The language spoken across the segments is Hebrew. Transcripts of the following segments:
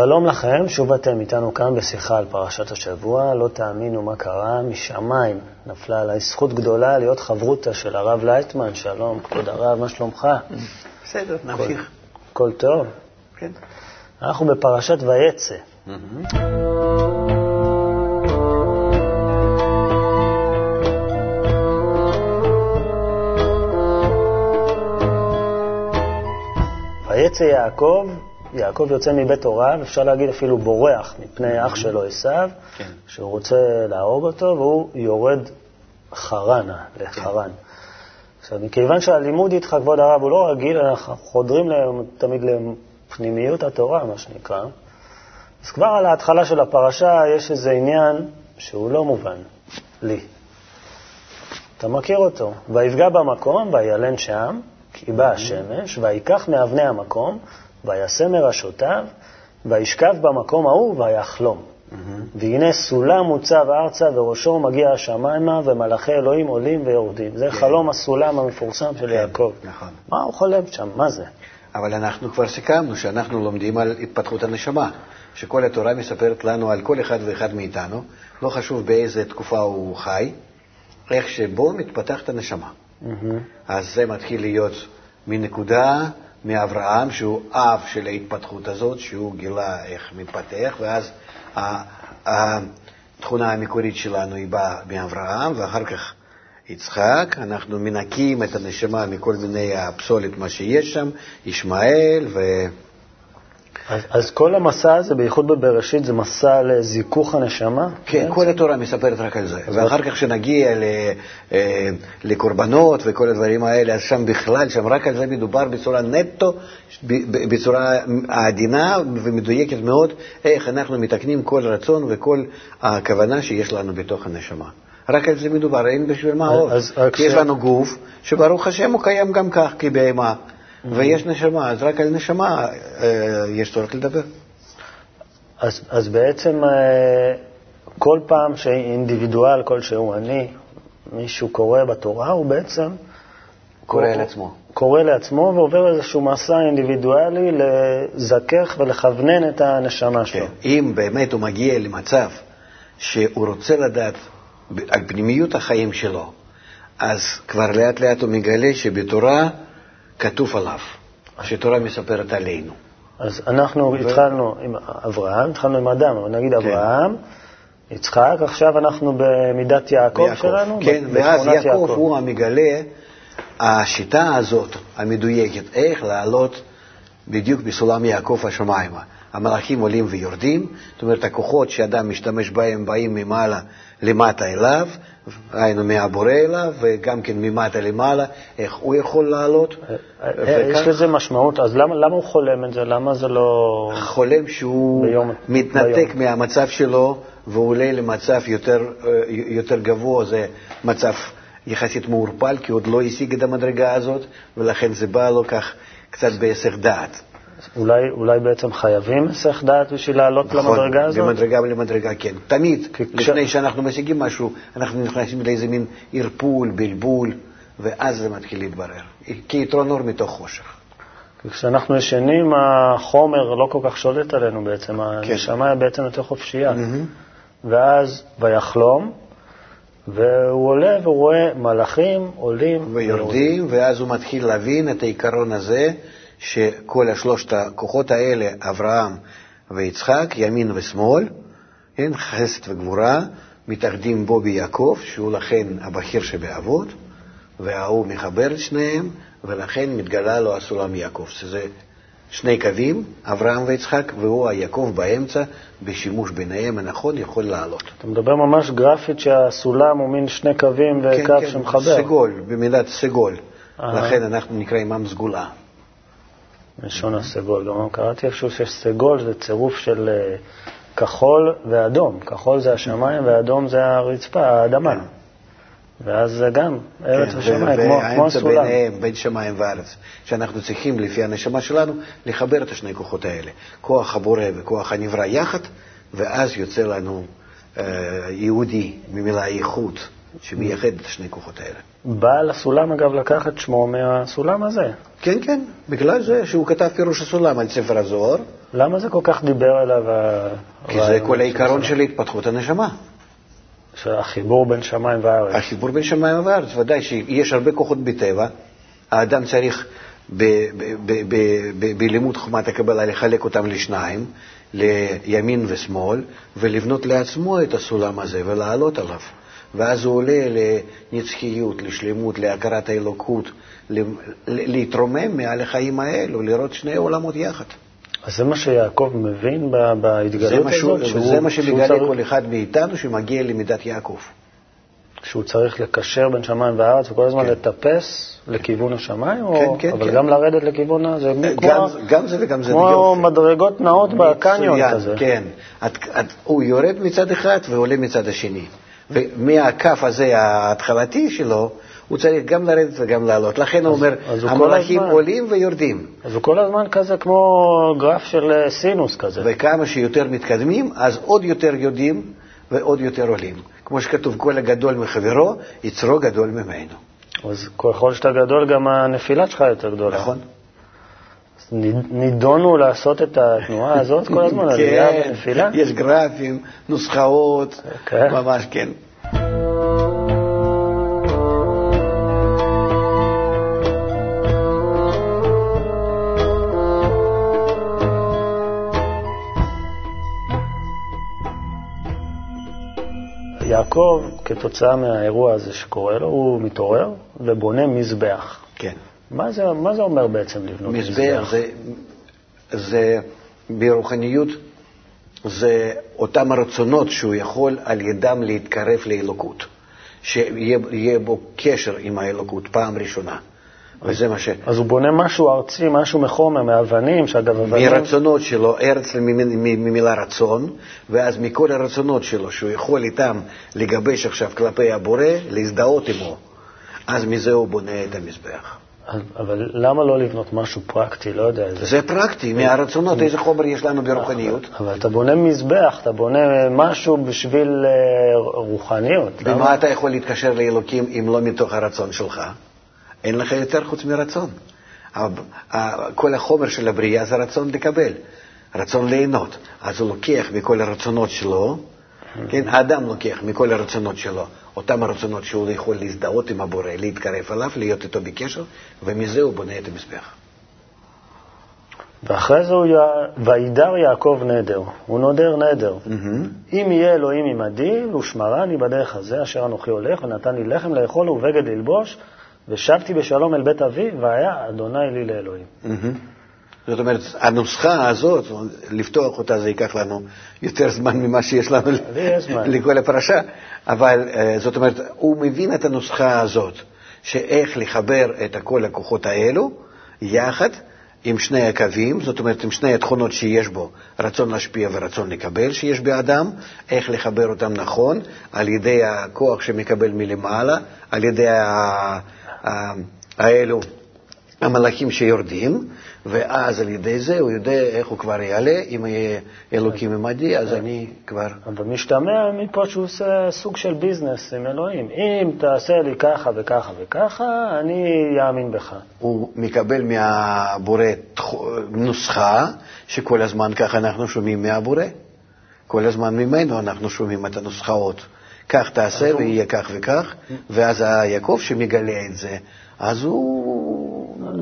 שלום לכם, שוב אתם איתנו כאן בשיחה על פרשת השבוע. לא תאמינו מה קרה, משמיים נפלה עליי זכות גדולה להיות חברותה של הרב לייטמן. שלום, כבוד הרב, מה שלומך? בסדר, נמשיך. הכל טוב? כן. אנחנו בפרשת ויצא. ויצא יעקב, יעקב יוצא מבית הוריו, אפשר להגיד אפילו בורח מפני אח שלו עשיו, כן. שהוא רוצה להרוג אותו, והוא יורד חרנה, לחרן. עכשיו, מכיוון שהלימוד איתך, כבוד הרב, הוא לא רגיל, אנחנו חודרים תמיד לפנימיות התורה, מה שנקרא, אז כבר על ההתחלה של הפרשה יש איזה עניין שהוא לא מובן לי. אתה מכיר אותו. ויפגע במקום, וילן שם, כי באה השמש, ויקח מאבני המקום, וישם מראשותיו, וישכב במקום ההוא, ויחלום. והנה סולם מוצב ארצה, וראשו מגיע השמיימה, ומלאכי אלוהים עולים ויורדים. זה חלום הסולם המפורסם של יעקב. נכון. מה הוא חולם שם? מה זה? אבל אנחנו כבר סיכמנו שאנחנו לומדים על התפתחות הנשמה, שכל התורה מספרת לנו על כל אחד ואחד מאיתנו, לא חשוב באיזה תקופה הוא חי, איך שבו מתפתחת הנשמה. אז זה מתחיל להיות מנקודה, מאברהם, שהוא אב של ההתפתחות הזאת, שהוא גילה איך מתפתח, ואז התכונה המקורית שלנו היא באה מאברהם, ואחר כך יצחק, אנחנו מנקים את הנשמה מכל מיני הפסולת, מה שיש שם, ישמעאל, ו... אז, אז כל המסע הזה, בייחוד בבראשית, זה מסע לזיכוך הנשמה? כן, כל התורה מספרת רק על זה. ואחר כך כשנגיע ל- אה, לקורבנות וכל הדברים האלה, אז שם בכלל, שם רק על זה מדובר בצורה נטו, בצורה עדינה ומדויקת מאוד, איך אנחנו מתקנים כל רצון וכל הכוונה שיש לנו בתוך הנשמה. רק על זה מדובר, אין בשביל מה עוד. יש לנו גוף, שברוך השם הוא קיים גם כך כבהמה, ויש נשמה, אז רק על נשמה אה, יש צורך לדבר. אז, אז בעצם אה, כל פעם שאינדיבידואל כלשהו, אני, מישהו קורא בתורה, הוא בעצם קורא לעצמו. קורא לעצמו ועובר איזשהו מסע אינדיבידואלי לזכך ולכוונן את הנשמה שלו. כן. אם באמת הוא מגיע למצב שהוא רוצה לדעת על פנימיות החיים שלו, אז כבר לאט לאט הוא מגלה שבתורה כתוב עליו, שתורה מספרת עלינו. אז אנחנו התחלנו עם אברהם, התחלנו עם אדם, אבל נגיד אברהם, יצחק, עכשיו אנחנו במידת יעקב ויעקב. שלנו, כן, ואז בתכונת יעקב הוא המגלה השיטה הזאת, המדויקת, איך לעלות בדיוק בסולם יעקב השמיימה. המלאכים עולים ויורדים, זאת אומרת, הכוחות שאדם משתמש בהם באים ממעלה למטה אליו, היינו מהבורא אליו, וגם כן ממטה למעלה, איך הוא יכול לעלות. אה, אה, יש לזה משמעות, אז למה, למה הוא חולם את זה? למה זה לא... חולם שהוא ביום- מתנתק ביום. מהמצב שלו ועולה למצב יותר, אה, יותר גבוה, זה מצב יחסית מעורפל, כי עוד לא השיג את המדרגה הזאת, ולכן זה בא לו כך קצת בהיסח דעת. אולי, אולי בעצם חייבים היסח דעת בשביל לעלות למדרגה הזאת? נכון, במדרגה למדרגה, כן. תמיד, כש- לפני שאנחנו משיגים משהו, אנחנו נכנסים לאיזה מין ערפול, בלבול, ואז זה מתחיל להתברר. כיתרון אור מתוך חושך. כשאנחנו ישנים, החומר לא כל כך שולט עלינו בעצם, כן. הנשמה היא בעצם יותר חופשייה. ואז ויחלום, והוא עולה והוא רואה מלאכים עולים ויורדים, ואז הוא מתחיל להבין את העיקרון הזה, שכל השלושת הכוחות האלה, אברהם ויצחק, ימין ושמאל, כן, חסד וגבורה, מתאחדים בו ביעקב, שהוא לכן הבכיר שבאבות, וההוא מחבר את שניהם, ולכן מתגלה לו הסולם יעקב, שזה שני קווים, אברהם ויצחק, והוא היעקב באמצע, בשימוש ביניהם הנכון יכול לעלות. אתה מדבר ממש גרפית שהסולם הוא מין שני קווים וקו שמחבר. סגול, במידת סגול. אהה. לכן אנחנו נקראים עם סגולה. לשון הסגול. גם קראתי איפשהו שסגול זה צירוף של אה, כחול ואדום. כחול זה השמיים ואדום זה הרצפה, האדמה. כן. ואז זה גם ארץ כן, ושמיים, כמו, כמו והאמצע הסולם. ביניהם, בין שמיים וארץ, שאנחנו צריכים, לפי הנשמה שלנו, לחבר את השני כוחות האלה. כוח הבורא וכוח הנברא יחד, ואז יוצא לנו אה, יהודי, ממילה איכות. שמייחד את שני הכוחות האלה. בעל הסולם, אגב, לקח את שמו מהסולם הזה. כן, כן, בגלל זה שהוא כתב פירוש הסולם על ספר הזוהר, למה זה כל כך דיבר אליו ה- כי זה כל העיקרון של- התפתחות הנשמה. החיבור בין שמיים וארץ. החיבור בין שמיים וארץ, ודאי שיש הרבה כוחות בטבע. האדם צריך בלימוד חוכמת הקבלה לחלק אותם לשניים, לימין ושמאל, ולבנות לעצמו את הסולם הזה ולעלות עליו. ואז הוא עולה לנצחיות, לשלמות, להכרת האלוקות, להתרומם מעל החיים האלו, לראות שני עולמות יחד. אז זה מה שיעקב מבין זה בהתגלות הזאת? שהוא- וזה מה שמגלה צריך- כל אחד מאיתנו שמגיע למידת יעקב. שהוא צריך לקשר בין שמיים וארץ וכל הזמן כן. לטפס לכיוון השמיים? או... כן, כן, אבל כן. גם לרדת לכיוון ה... זה גם, כמו, גם זה וגם זה כמו. מדרגות נעות בקניון כזה. כן. את, את, הוא יורד מצד אחד ועולה מצד השני. ומהכף הזה ההתחלתי שלו, הוא צריך גם לרדת וגם לעלות. לכן הוא אומר, אז הוא כל המלאכים הזמן- עולים ויורדים. אז הוא כל הזמן כזה כמו גרף של אה, סינוס כזה. וכמה שיותר מתקדמים, אז עוד יותר יודעים ועוד יותר עולים. כמו שכתוב, כל הגדול מחברו, יצרו גדול ממנו. אז ככל שאתה גדול, גם הנפילה שלך יותר גדולה. נכון? נידונו לעשות את התנועה הזאת כל הזמן, עלייה כן, ונפילה? יש גרפים, נוסחאות, כן. ממש כן. יעקב, כתוצאה מהאירוע הזה שקורה לו, הוא מתעורר ובונה מזבח. כן. מה זה, מה זה אומר בעצם לבנות מזבח? מזבח זה, זה ברוחניות, זה אותם הרצונות שהוא יכול על ידם להתקרב לאלוקות, שיהיה יהיה בו קשר עם האלוקות פעם ראשונה. וזה מה ש... אז הוא בונה משהו ארצי, משהו מחומר, מאבנים, שאגב, אבנים... מרצונות שלו, ארץ ממ- ממילה רצון, ואז מכל הרצונות שלו, שהוא יכול איתם לגבש עכשיו כלפי הבורא, להזדהות עמו, אז מזה הוא בונה את המזבח. אבל למה לא לבנות משהו פרקטי? לא יודע. איזה- זה פרקטי, מהרצונות, איזה חומר יש לנו ברוחניות? אבל אתה בונה מזבח, אתה בונה משהו בשביל אה, רוחניות. במה למה? אתה יכול להתקשר לאלוקים אם לא מתוך הרצון שלך? אין לך יותר חוץ מרצון. כל החומר של הבריאה זה רצון לקבל, רצון ליהנות. אז הוא לוקח מכל הרצונות שלו, כן, האדם לוקח מכל הרצונות שלו, אותם הרצונות שהוא יכול להזדהות עם הבורא, להתקרב אליו, להיות איתו בקשר, ומזה הוא בונה את המזבח. ואחרי זה הוא. וידר יעקב נדר, הוא נודר נדר. אם יהיה אלוהים עמדי, ושמרני בדרך הזה, אשר אנוכי הולך, ונתן לי לחם לאכול ובגד ללבוש, ושבתי בשלום אל בית אבי, והיה אדוני לי לאלוהים. זאת אומרת, הנוסחה הזאת, לפתוח אותה זה ייקח לנו יותר זמן ממה שיש לנו. לכל הפרשה, אבל אה, זאת אומרת, הוא מבין את הנוסחה הזאת, שאיך לחבר את כל הכוחות האלו יחד עם שני הקווים, זאת אומרת, עם שני התכונות שיש בו, רצון להשפיע ורצון לקבל שיש באדם, איך לחבר אותם נכון, על ידי הכוח שמקבל מלמעלה, על ידי האלו. המלאכים שיורדים, ואז על ידי זה הוא יודע איך הוא כבר יעלה, אם יהיה אלוקים עמדי, אז אני כבר... אבל משתמע מפה שהוא עושה סוג של ביזנס עם אלוהים. אם תעשה לי ככה וככה וככה, אני אאמין בך. הוא מקבל מהבורא נוסחה, שכל הזמן ככה אנחנו שומעים מהבורא. כל הזמן ממנו אנחנו שומעים את הנוסחאות. כך תעשה ויהיה כך וכך, ואז היעקב שמגלה את זה, אז הוא...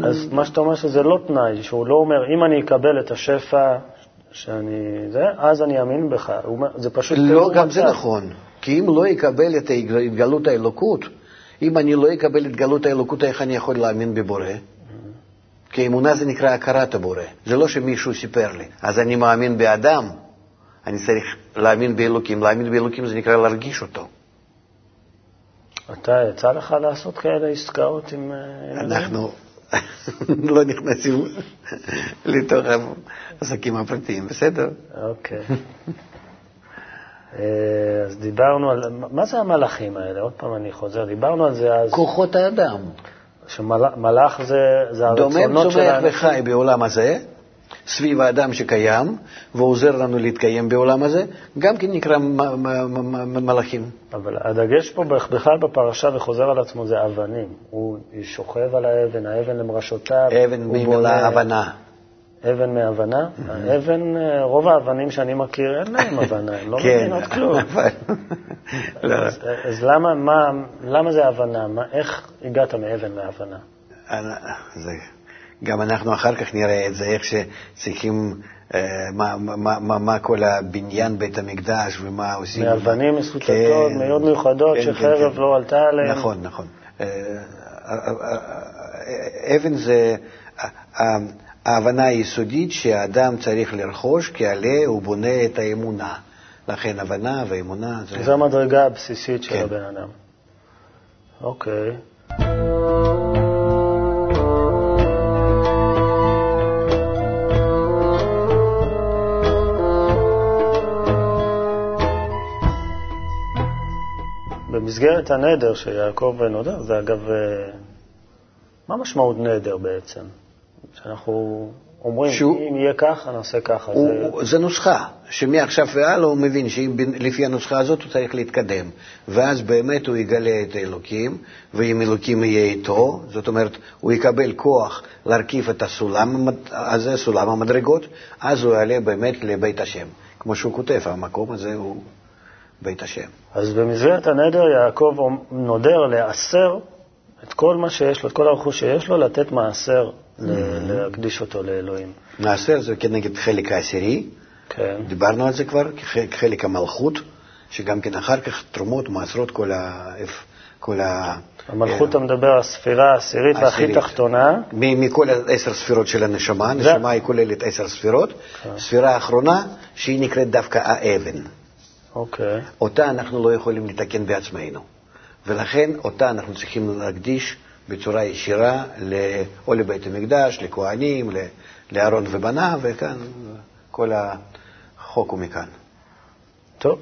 אז מה שאתה אומר שזה לא תנאי, שהוא לא אומר, אם אני אקבל את השפע שאני... זה, אז אני אאמין בך. זה פשוט... לא, גם זה. נכון. כי אם לא יקבל את התגלות האלוקות, אם אני לא אקבל את התגלות האלוקות, איך אני יכול להאמין בבורא? כי אמונה זה נקרא הכרת הבורא. זה לא שמישהו סיפר לי. אז אני מאמין באדם, אני צריך להאמין באלוקים. להאמין באלוקים זה נקרא להרגיש אותו. אתה, יצא לך לעשות כאלה עסקאות עם... אה, אנחנו לא נכנסים לתוך העסקים הפרטיים, בסדר? אוקיי. אה, אז דיברנו על... מה זה המלאכים האלה? עוד פעם אני חוזר. דיברנו על זה אז, כוחות האדם. שמלאך זה, זה דומם, הרצונות של צומח האנשים. וחי בעולם הזה, סביב האדם שקיים ועוזר לנו להתקיים בעולם הזה, גם כן נקרא מלאכים. אבל הדגש פה בכלל בפרשה וחוזר על עצמו זה אבנים. הוא שוכב על האבן, האבן למרשותיו. אבן ממילה בונה- הבנה. אבן מהבנה? האבן, אה, רוב האבנים שאני מכיר אין להם הבנה, הן לא כן, מבינות כלום. לא, אז, למה, מה, למה זה הבנה? מה, איך הגעת מאבן להבנה? זה, גם אנחנו אחר כך נראה את זה, איך שצריכים, אה, מה, מה, מה, מה כל הבניין בית המקדש ומה עושים. מאבנים מסוטטות, כן, מאוד מיוחדות, כן, שחרב כן, כן. לא עלתה עליהן. נכון, נכון. אה, אה, אבן זה ההבנה היסודית שהאדם צריך לרכוש, כי עליה הוא בונה את האמונה. לכן הבנה ואמונה זה... זו המדרגה הבסיסית של כן. הבן אדם. אוקיי. במסגרת הנדר שיעקב נודר, זה אגב, אה, מה משמעות נדר בעצם? שאנחנו אומרים, שהוא- אם יהיה ככה, נעשה ככה. הוא, זה- זה נוסחה, שמעכשיו והלאה הוא מבין שלפי הנוסחה הזאת הוא צריך להתקדם, ואז באמת הוא יגלה את האלוקים, ואם אלוקים יהיה איתו, זאת אומרת, הוא יקבל כוח להרכיב את הסולם הזה, סולם המדרגות, אז הוא יעלה באמת לבית השם. כמו שהוא כותב, המקום הזה הוא בית השם. אז במסגרת הנדר יעקב נודר לעשר את כל מה שיש לו, את כל הרכוש שיש לו, לתת מעשר, להקדיש אותו לאלוהים. נעשר זה כנגד חלק העשירי, כן. דיברנו על זה כבר, חלק המלכות, שגם כן אחר כך תרומות, מעשרות, כל ה... כל ה... המלכות אתה מדבר, הספירה העשירית והכי. תחתונה, מכל עשר ספירות של הנשמה, הנשמה היא כוללת עשר ספירות, ספירה האחרונה שהיא נקראת דווקא האבן. אוקיי. אותה אנחנו לא יכולים לתקן בעצמנו, ולכן אותה אנחנו צריכים להקדיש בצורה ישירה ל- או לבית המקדש, לכהנים, לאהרון ובניו, וכאן כל החוק הוא מכאן. טוב,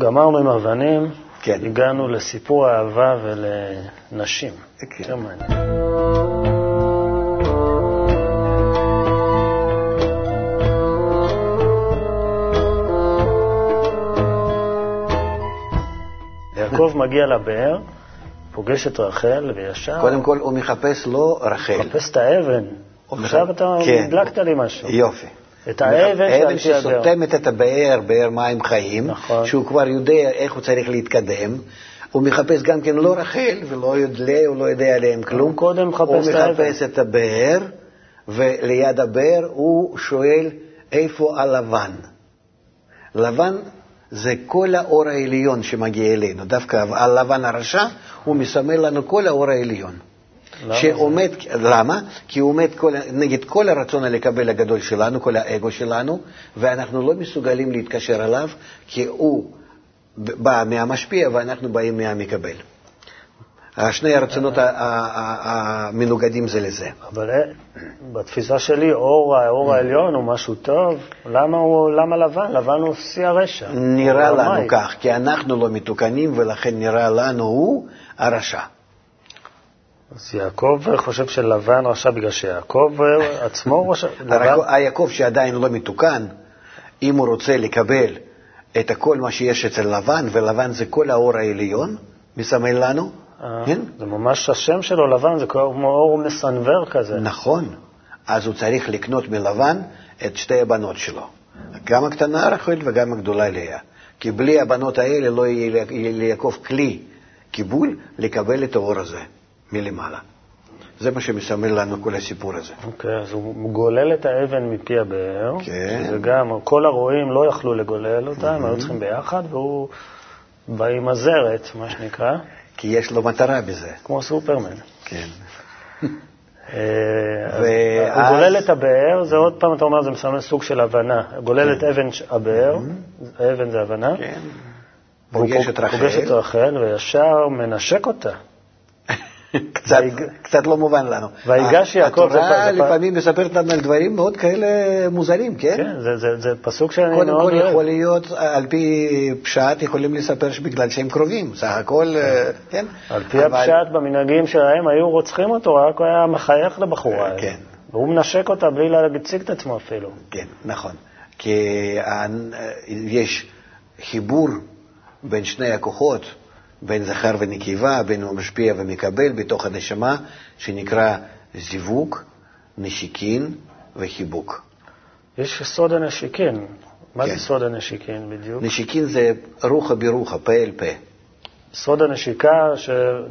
גמרנו עם אבנים, כן. הגענו לסיפור האהבה ולנשים. כן. יותר מעניין. יעקב מגיע לבאר, פוגש את רחל, וישר קודם כל הוא מחפש לא רחל. מחפש את האבן. עכשיו אתה כן. הדלקת לי משהו. יופי. את האבן אבן שעל פי הבאר. שסותמת את הבאר, באר מים חיים, נכון. שהוא כבר יודע איך הוא צריך להתקדם. הוא מחפש גם כן לא רחל, ולא יודע, הוא לא יודע עליהם כלום. קודם מחפש הוא את האבן. מחפש את הבאר, וליד הבאר הוא שואל איפה הלבן. לבן זה כל האור העליון שמגיע אלינו. דווקא הלבן הרשע, הוא מסמל לנו כל האור העליון. למה שעומד, למה? כי הוא עומד כל, נגד כל הרצון לקבל הגדול שלנו, כל האגו שלנו, ואנחנו לא מסוגלים להתקשר אליו, כי הוא בא מהמשפיע ואנחנו באים מהמקבל. שני הרצונות המנוגדים זה לזה. אבל אה, בתפיסה שלי, אור, האור העליון הוא משהו טוב. למה, הוא, למה לבן? לבן הוא שיא הרשע. נראה לנו רמאי. כך, כי אנחנו לא מתוקנים, ולכן נראה לנו הוא הרשע. אז יעקב חושב שלבן רשע בגלל שיעקב עצמו רשע. היעקב שעדיין לא מתוקן, אם הוא רוצה לקבל את כל מה שיש אצל לבן, ולבן זה כל האור העליון, מסמל לנו, כן? זה ממש השם שלו, לבן, זה כמו אור מסנוור כזה. נכון. אז הוא צריך לקנות מלבן את שתי הבנות שלו, גם הקטנה רחל וגם הגדולה לאה. כי בלי הבנות האלה לא יהיה ליעקב כלי קיבול לקבל את האור הזה מלמעלה. זה מה שמסמל לנו כל הסיפור הזה. אוקיי, אז הוא גולל את האבן מפי הבאר. כן. שזה גם, כל הרועים לא יכלו לגולל אותה, הם היו צריכים ביחד, והוא בא עם הזרת, מה שנקרא, כי יש לו מטרה בזה. כמו סופרמן. כן. אה, הוא גולל את הבאר, זה עוד פעם, אתה אומר, זה מסמל סוג של הבנה. גולל את אבן הבאר, האבן זה הבנה. כן. פוגש פוג- את רחל. פוגש את רחל, וישר מנשק אותה. קצת, קצת לא מובן לנו. ויגש יעקב, זה התורה לפעמים מספרת לנו על דברים מאוד כאלה מוזרים, כן? כן, זה- זה- זה פסוק שאני קודם מאוד כל יכול אוהב. להיות, על פי פשט, יכולים לספר שבגלל שהם קרובים, סך הכל, אה, כן? על פי אבל- הפשט במנהגים שלהם, היו רוצחים אותו, רק הוא היה מחייך לבחורה. כן. והוא מנשק אותה בלי להציג את עצמו אפילו. כן, נכון. כי יש חיבור בין שני הכוחות, בין זכר ונקבה, בין משפיע ומקבל בתוך הנשמה, שנקרא זיווג, נשיקין וחיבוק. יש סוד הנשיקין. מה כן. זה סוד הנשיקין בדיוק? נשיקין זה רוחה ברוחה, פה אל פה. סוד הנשיקה,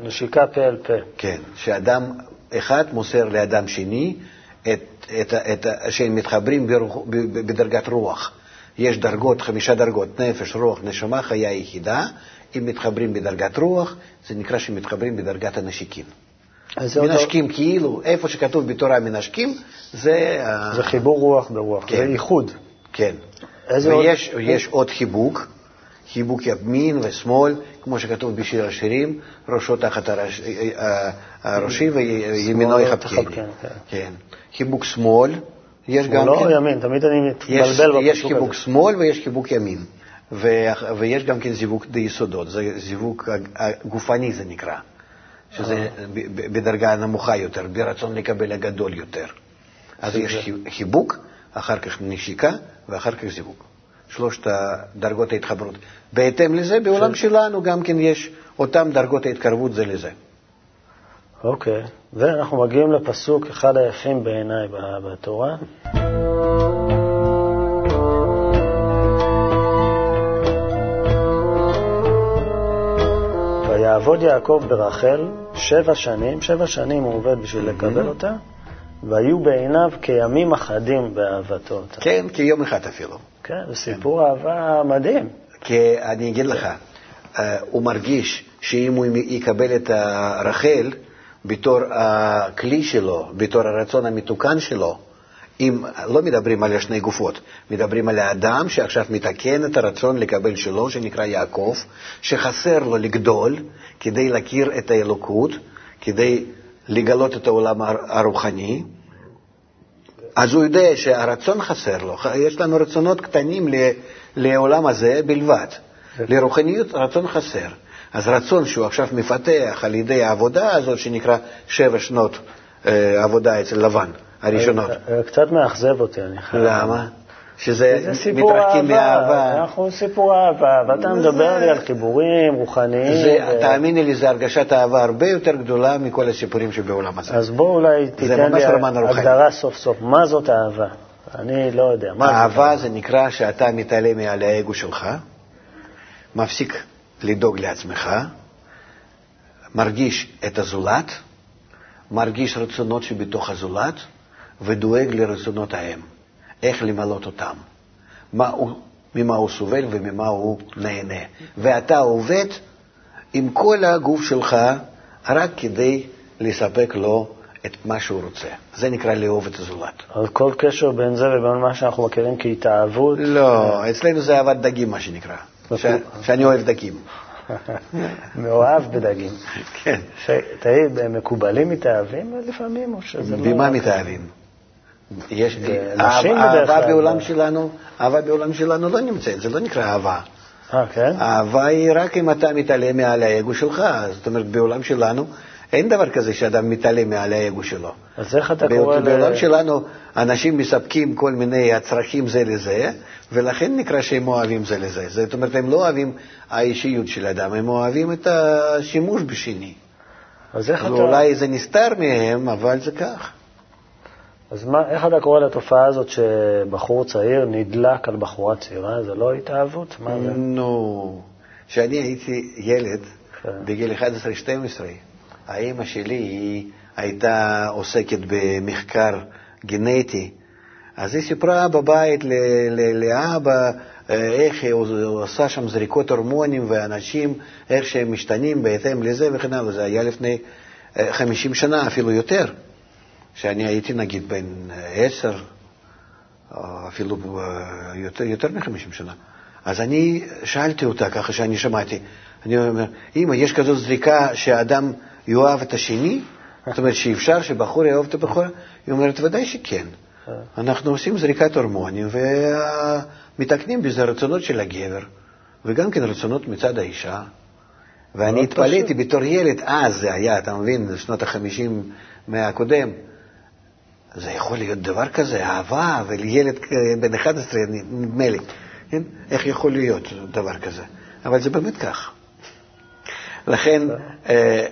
נשיקה פה אל פה. כן, שאדם אחד מוסר לאדם שני את, את, את, שהם מתחברים ברוח, בדרגת רוח. יש דרגות, חמישה דרגות, נפש, רוח, נשמה, חיה יחידה. אם מתחברים בדרגת רוח, זה נקרא שמתחברים בדרגת הנשיקים. מנשקים אותו... כאילו, איפה שכתוב בתורה מנשקים, זה... זה חיבור רוח ברוח, כן. זה ייחוד. כן. ויש עוד... יש עוד חיבוק, חיבוק ימין ושמאל, כמו שכתוב בשיר השירים, ראשו תחת הראש, הראשי וימינו יחבקני. כן. כן. חיבוק שמאל, יש גם לא כן... ימין, תמיד אני מתבלבל בפסוק הזה. יש חיבוק שמאל ויש חיבוק ימין. ויש גם כן זיווג דיסודות, זה זיווג גופני זה נקרא, שזה אה. בדרגה נמוכה יותר, ברצון לקבל הגדול יותר. אז יש חיבוק, אחר כך נשיקה ואחר כך זיווג. שלושת דרגות ההתחברות. בהתאם לזה, בעולם שלנו גם כן יש אותן דרגות ההתקרבות זה לזה. אוקיי, ואנחנו מגיעים לפסוק אחד היפים בעיניי בתורה. ויעבוד יעקב ברחל שבע שנים, שבע שנים הוא עובד בשביל לקבל אותה, והיו בעיניו כימים אחדים באהבתו אותה. כן, כיום אחד אפילו. כן, זה סיפור אהבה מדהים. כי אני אגיד לך, אה, הוא מרגיש שאם הוא יקבל את רחל בתור הכלי שלו, בתור הרצון המתוקן שלו, אם לא מדברים על שני גופות, מדברים על האדם שעכשיו מתקן את הרצון לקבל שלו, שנקרא יעקב, שחסר לו לגדול כדי להכיר את האלוקות, כדי לגלות את העולם הרוחני, אז הוא יודע שהרצון חסר לו. יש לנו רצונות קטנים לעולם הזה בלבד. לרוחניות רצון חסר. אז רצון שהוא עכשיו מפתח על ידי העבודה הזאת, שנקרא שבע שנות אה, עבודה אצל לבן. הראשונות. אה, אה, קצת מאכזב אותי, אני חייב. למה? שזה מתרחקים מאהבה. אנחנו סיפור אהבה, ואתה מדבר לי על חיבורים רוחניים. תאמיני לי, זו הרגשת אהבה הרבה יותר גדולה מכל הסיפורים שבעולם הזה. אז בוא אולי תיתן לי הגדרה סוף סוף. מה זאת אהבה? אני לא יודע. אהבה זה נקרא שאתה מתעלם מעל האגו שלך, מפסיק לדאוג לעצמך, מרגיש את הזולת, מרגיש רצונות שבתוך הזולת, ודואג לרצונות האם, איך למלות אותם, מה הוא, ממה הוא סובל וממה הוא נהנה. ואתה עובד עם כל הגוף שלך רק כדי לספק לו את מה שהוא רוצה. זה נקרא לאהוב את הזולת. אז כל קשר בין זה ובין מה שאנחנו מכירים כהתאהבות? לא, אצלנו זה אהבת דגים, מה שנקרא. ש... שאני אוהב דגים. מאוהב בדגים. כן. תגיד, מקובלים מתאהבים לפעמים, או שזה לא... במה מתאהבים? יש, אהבה בעולם שלנו, אהבה בעולם שלנו לא נמצאת, זה לא נקרא אהבה. אה, כן? אהבה היא רק אם אתה מתעלם מעל האגו שלך. זאת אומרת, בעולם שלנו אין דבר כזה שאדם מתעלם מעל האגו שלו. אז איך אתה קורא ל... בעולם שלנו אנשים מספקים כל מיני הצרכים זה לזה, ולכן נקרא שהם אוהבים זה לזה. זאת אומרת, הם לא אוהבים האישיות של אדם, הם אוהבים את השימוש בשני. אז איך אתה... ואולי זה נסתר מהם, אבל זה כך. אז מה, איך אתה קורא לתופעה הזאת שבחור צעיר נדלק על בחורה צעירה? זה לא התאהבות? מה זה? נו, כשאני הייתי ילד, כן. בגיל 11-12, האימא שלי היא הייתה עוסקת במחקר גנטי, אז היא סיפרה בבית לאבא איך היא עושה שם זריקות הורמונים ואנשים, איך שהם משתנים בהתאם לזה וכן הלאה. זה היה לפני 50 שנה, אפילו יותר. שאני הייתי נגיד בן עשר, אפילו יותר, יותר מ-50 שנה. אז אני שאלתי אותה ככה שאני שמעתי, אני אומר, אמא, יש כזאת זריקה שאדם יאהב את השני? זאת אומרת שאפשר שבחור יאהב את הבחורה? היא אומרת, ודאי שכן. אנחנו עושים זריקת הורמונים ומתקנים בזה רצונות של הגבר, וגם כן רצונות מצד האישה. ואני התפלאתי בתור ילד, אז זה היה, אתה מבין, שנות ה-50 מהקודם. זה יכול להיות דבר כזה, אהבה, ולילד בן 11, נדמה לי. כן? איך יכול להיות דבר כזה? אבל זה באמת כך. לכן, אה,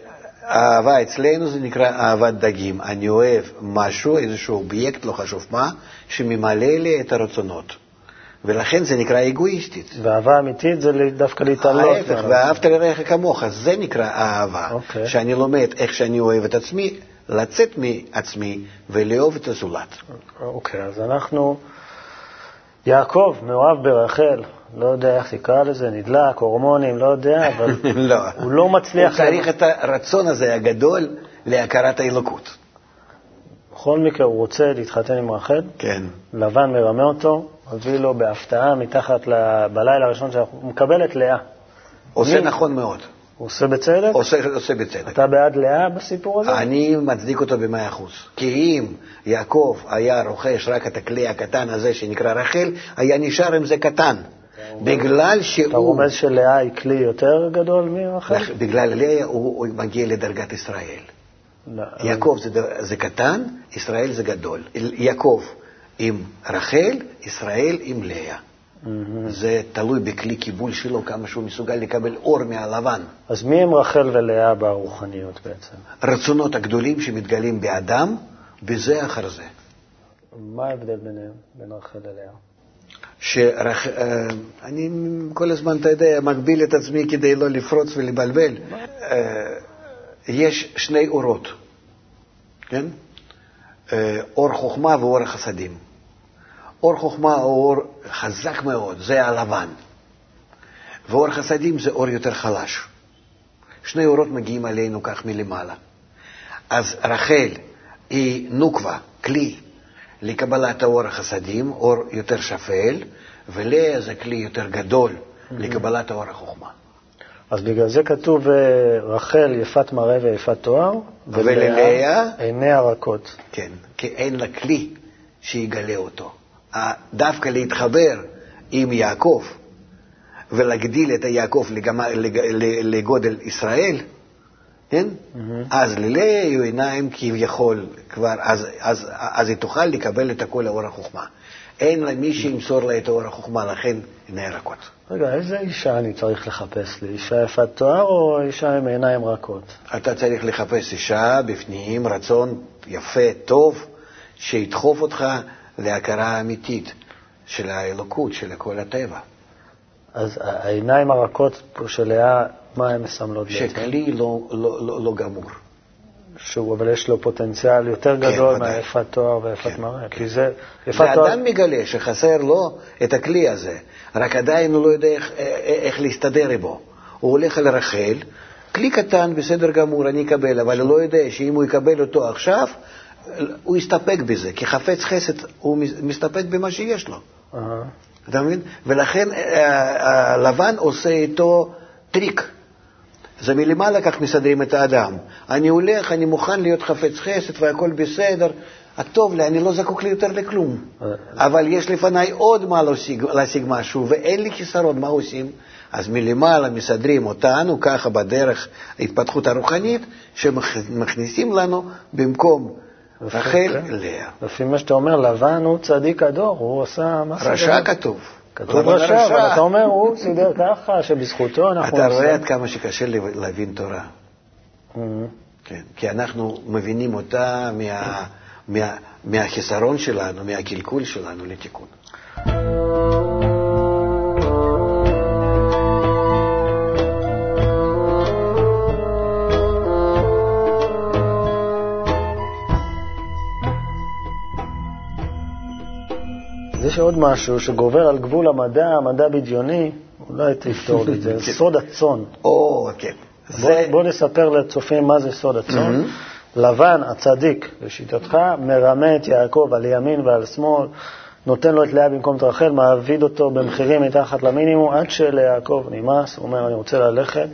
אהבה אצלנו זה נקרא אהבת דגים. אני אוהב משהו, איזשהו אובייקט, לא חשוב מה, שממלא לי את הרצונות. ולכן זה נקרא אגואיסטית. ואהבה אמיתית זה דווקא להתעלות. ההפך, ואהבת לרעך כמוך, זה נקרא אהבה. Okay. אוקיי. שאני לומד איך שאני אוהב את עצמי, לצאת מעצמי ולאהוב את הזולת. אוקיי, okay, אז אנחנו... יעקב מאוהב ברחל, לא יודע איך תקרא לזה, נדלק, הורמונים, לא יודע, אבל לא. הוא לא מצליח... הוא צריך את הרצון הזה הגדול להכרת האלוקות. בכל מקרה, הוא רוצה להתחתן עם רחל. כן. לבן מרמה אותו, מביא לו בהפתעה מתחת, ל... בלילה הראשון שהוא מקבל את לאה. עושה מי? נכון מאוד. הוא עושה בצדק? עושה, עושה בצדק. אתה בעד לאה בסיפור הזה? אני מצדיק אותו במאה אחוז. כי אם יעקב היה רוכש רק את הכלי הקטן הזה שנקרא רחל, היה נשאר עם זה קטן. בגלל שהוא... אתה רומז שלאה היא כלי יותר גדול מרחל? בגלל לאה הוא, הוא מגיע לדרגת ישראל. לא, יעקב זה, זה קטן, ישראל זה גדול. יעקב עם רחל, ישראל עם לאה. זה תלוי בכלי קיבול שלו, כמה שהוא מסוגל לקבל אור מהלבן. אז מי הם רחל ולאה ברוחניות בעצם? רצונות הגדולים שמתגלים באדם, בזה אחר זה. מה ההבדל ביניהם, בין רחל ללאה? שרח... אה, אני כל הזמן, אתה יודע, מגביל את עצמי כדי לא לפרוץ ולבלבל. אה, יש שני אורות, כן? אה, אור חוכמה ואור החסדים. אור חוכמה הוא אור חזק מאוד, זה הלבן. ואור חסדים זה אור יותר חלש. שני אורות מגיעים עלינו כך מלמעלה. אז רחל היא נוקבה, כלי, לקבלת האור החסדים, אור יותר שפל, ולאה זה כלי יותר גדול לקבלת האור החוכמה. אז בגלל זה כתוב אה, רחל יפת מראה ויפת תואר, וללאה עיניה רכות. כן, כי אין לה כלי שיגלה אותו. דווקא להתחבר עם יעקב ולהגדיל את יעקב לגודל ישראל, כן? Mm-hmm. אז ללאה יהיו עיניים כביכול כבר, אז, אז, אז היא תוכל לקבל את הכל לאור החוכמה. אין לה מי שימסור לה את אור החוכמה, לכן עיני רכות. רגע, איזה אישה אני צריך לחפש לי? אישה יפת תואר או אישה עם עיניים רכות? אתה צריך לחפש אישה בפנים, רצון יפה, טוב, שידחוף אותך להכרה אמיתית של האלוקות, של כל הטבע. אז העיניים הרכות פה של לאה, מה הן מסמלות בעצם? שכלי לא, לא, לא, לא גמור. שהוא, אבל יש לו פוטנציאל יותר כן, גדול כן, מהיפת תואר ויפת כן, מראה. כן. כי זה, יפת תואר... ואדם מגלה שחסר לו את הכלי הזה, רק עדיין הוא לא יודע איך, איך להסתדר בו. הוא הולך על רחל, כלי קטן, בסדר גמור, אני אקבל, אבל הוא לא יודע שאם הוא יקבל אותו עכשיו, הוא יסתפק בזה, כי חפץ חסד, הוא מסתפק במה שיש לו. Uh-huh. אתה מבין? ולכן הלבן עושה איתו טריק. זה מלמעלה כך מסדרים את האדם. אני הולך, אני מוכן להיות חפץ חסד והכל בסדר, הטוב לי, אני לא זקוק לי יותר לכלום. אבל יש לפניי עוד מה להשיג, להשיג משהו, ואין לי חיסרון, מה עושים? אז מלמעלה מסדרים אותנו ככה בדרך ההתפתחות הרוחנית, שמכניסים לנו במקום רחל, לאה. לפי מה שאתה אומר, לבן הוא צדיק הדור, הוא עשה מה רשע כתוב. כתוב רשע, אבל אתה אומר, הוא סידר ככה, שבזכותו אנחנו... אתה רואה עד כמה שקשה להבין תורה. כן, כי אנחנו מבינים אותה מהחיסרון שלנו, מהקלקול שלנו לתיקון. יש עוד משהו שגובר על גבול המדע, המדע בדיוני, אולי תפתור לי את זה, כן. סוד הצאן. או, כן. בוא נספר לצופים מה זה סוד הצאן. לבן, הצדיק, לשיטתך, מרמה את יעקב על ימין ועל שמאל, נותן לו את לאה במקום את רחל, מעביד אותו במחירים מתחת למינימום, עד שליעקב נמאס, הוא אומר, אני רוצה ללכת,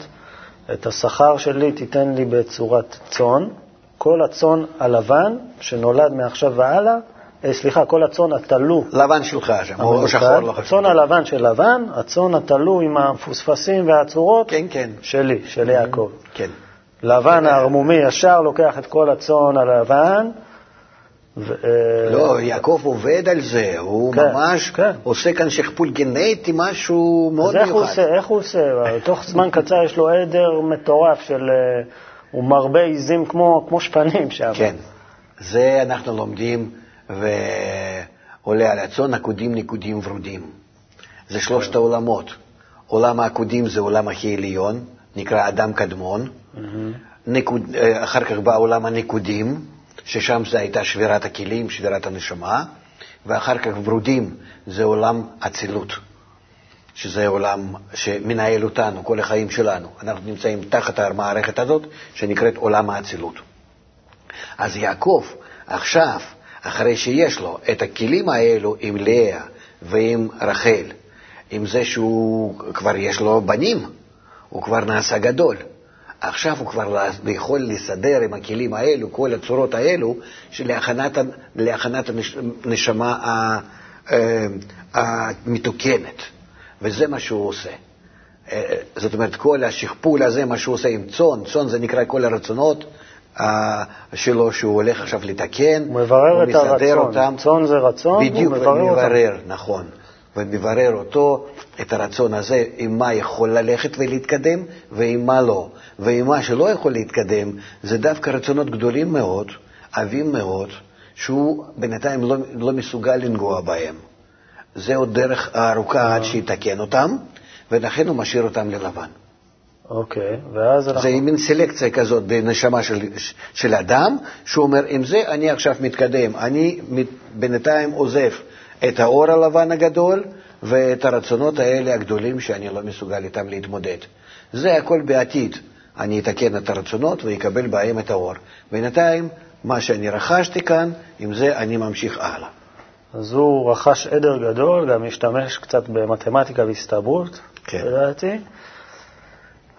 את השכר שלי תיתן לי בצורת צאן. כל הצאן הלבן, שנולד מעכשיו והלאה, אה, סליחה, כל הצאן התלו. לבן שלך שם, או שחור לא חשוב. הצאן הלבן של לבן, הצאן התלו עם המפוספסים והצורות, כן, כן. שלי, של יעקב. כן. לבן הערמומי ישר לוקח את כל הצאן הלבן, ו- לא, יעקב עובד על זה, הוא כן, ממש כן. עושה כאן שכפול גנטי, משהו מאוד אז איך הוא מיוחד. עושה? איך הוא עושה? תוך זמן קצר יש לו עדר מטורף של... אה, הוא מרבה עיזים כמו, כמו שפנים שם. כן, זה אנחנו לומדים, ועולה על הצאן עקודים, נקודים ורודים. זה שלושת. העולמות. עולם העקודים זה עולם הכי עליון, נקרא אדם קדמון. נקוד, אה, אחר כך בא עולם הנקודים, ששם זה הייתה שבירת הכלים, שבירת הנשמה, ואחר כך ורודים זה עולם אצילות, שזה עולם שמנהל אותנו, כל החיים שלנו. אנחנו נמצאים תחת המערכת הזאת, שנקראת עולם האצילות. אז יעקב, עכשיו, אחרי שיש לו את הכלים האלו עם לאה ועם רחל, עם זה שהוא כבר יש לו בנים, הוא כבר נעשה גדול. עכשיו הוא כבר יכול לסדר עם הכלים האלו, כל הצורות האלו, להכנת, להכנת הנשמה אה, המתוקנת. וזה מה שהוא עושה. אה, זאת אומרת, כל השכפול הזה, מה שהוא עושה עם צאן, צאן זה נקרא כל הרצונות שלו, שהוא הולך עכשיו לתקן. הוא מברר את הרצון. אותם. צאן זה רצון, בדיוק, הוא מברר אותם. ומברר, נכון. ומברר אותו, את הרצון הזה, עם מה יכול ללכת ולהתקדם ועם מה לא. ועם מה שלא יכול להתקדם, זה דווקא רצונות גדולים מאוד, עבים מאוד, שהוא בינתיים לא, לא מסוגל לנגוע בהם. זה עוד דרך ארוכה עד שיתקן אותם, ולכן הוא משאיר אותם ללבן. אוקיי, ואז אנחנו... זה מין סלקציה כזאת בנשמה של, של אדם, שהוא אומר, עם זה אני עכשיו מתקדם, אני בינתיים עוזב את האור הלבן הגדול ואת הרצונות האלה הגדולים שאני לא מסוגל איתם להתמודד. זה הכל בעתיד. אני אתקן את הרצונות ואקבל בהם את האור. בינתיים, מה שאני רכשתי כאן, עם זה אני ממשיך הלאה. אז הוא רכש עדר גדול, גם השתמש קצת במתמטיקה והסתברות, כן. לדעתי.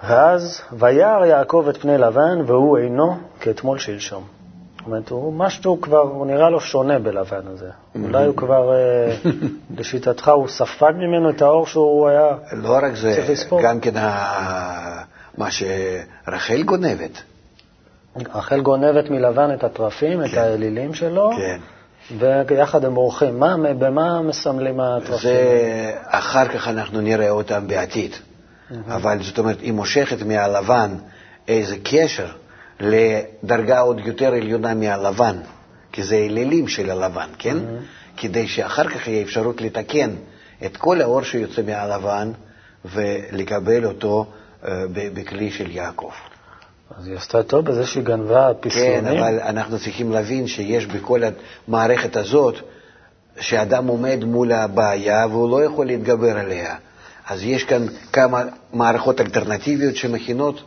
ואז, וירא יעקב את פני לבן, והוא אינו כאתמול שלשום. זאת אומרת, הוא משהו כבר, הוא נראה לו שונה בלבן הזה. אולי הוא כבר, אה, לשיטתך, הוא ספג ממנו את האור שהוא היה... לא רק זה. גם כן. מה שרחל גונבת. רחל גונבת מלבן את התרפים, את כן. האלילים שלו, כן. ויחד הם אורחים. מה, במה מסמלים התרפים? זה, אחר כך אנחנו נראה אותם בעתיד. אבל זאת אומרת, היא מושכת מהלבן איזה קשר לדרגה עוד יותר עליונה מהלבן, כי זה אלילים של הלבן, כן? כדי שאחר כך יהיה אפשרות לתקן את כל האור שיוצא מהלבן ולקבל אותו אה, בכלי של יעקב. אז היא עשתה טוב בזה שהיא גנבה פסלונים. כן, אבל אנחנו צריכים להבין שיש בכל המערכת הזאת, שאדם עומד מול הבעיה והוא לא יכול להתגבר עליה. אז יש כאן כמה מערכות אלטרנטיביות שמכינות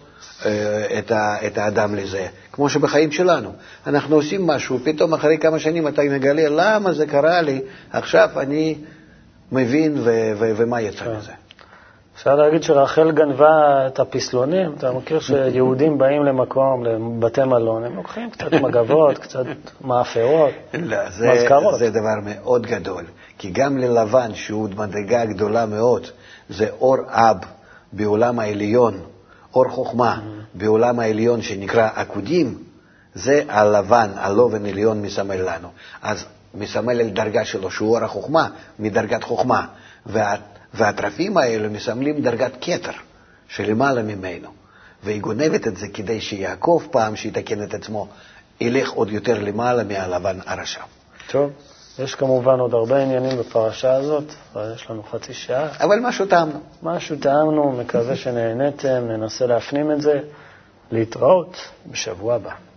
אה, את, ה, את האדם לזה, כמו שבחיים שלנו. אנחנו עושים משהו, פתאום אחרי כמה שנים אתה מגלה למה זה קרה לי, עכשיו אני מבין ו, ו, ומה יצא כן. מזה. אפשר להגיד שרחל גנבה את הפסלונים. אתה מכיר שיהודים באים למקום, לבתי מלון, הם לוקחים קצת מגבות, קצת מאפרות, לא, זה, מזכרות. זה דבר מאוד גדול, כי גם ללבן, שהוא מדרגה גדולה מאוד, זה אור אב בעולם העליון, אור חוכמה בעולם העליון שנקרא עקודים, זה הלבן, הלובן עליון מסמל לנו. אז מסמל על דרגה שלו, שהוא אור החוכמה, מדרגת חוכמה. וה, והתרפים האלה מסמלים דרגת כתר, שלמעלה ממנו. והיא גונבת את זה כדי שיעקב פעם, שיתקן את עצמו, ילך עוד יותר למעלה מהלבן הרשע. טוב, יש כמובן עוד הרבה עניינים בפרשה הזאת, אבל יש לנו חצי שעה. אבל משהו טעמנו. משהו טעמנו, מקווה שנהניתם, ננסה להפנים את זה. להתראות בשבוע הבא.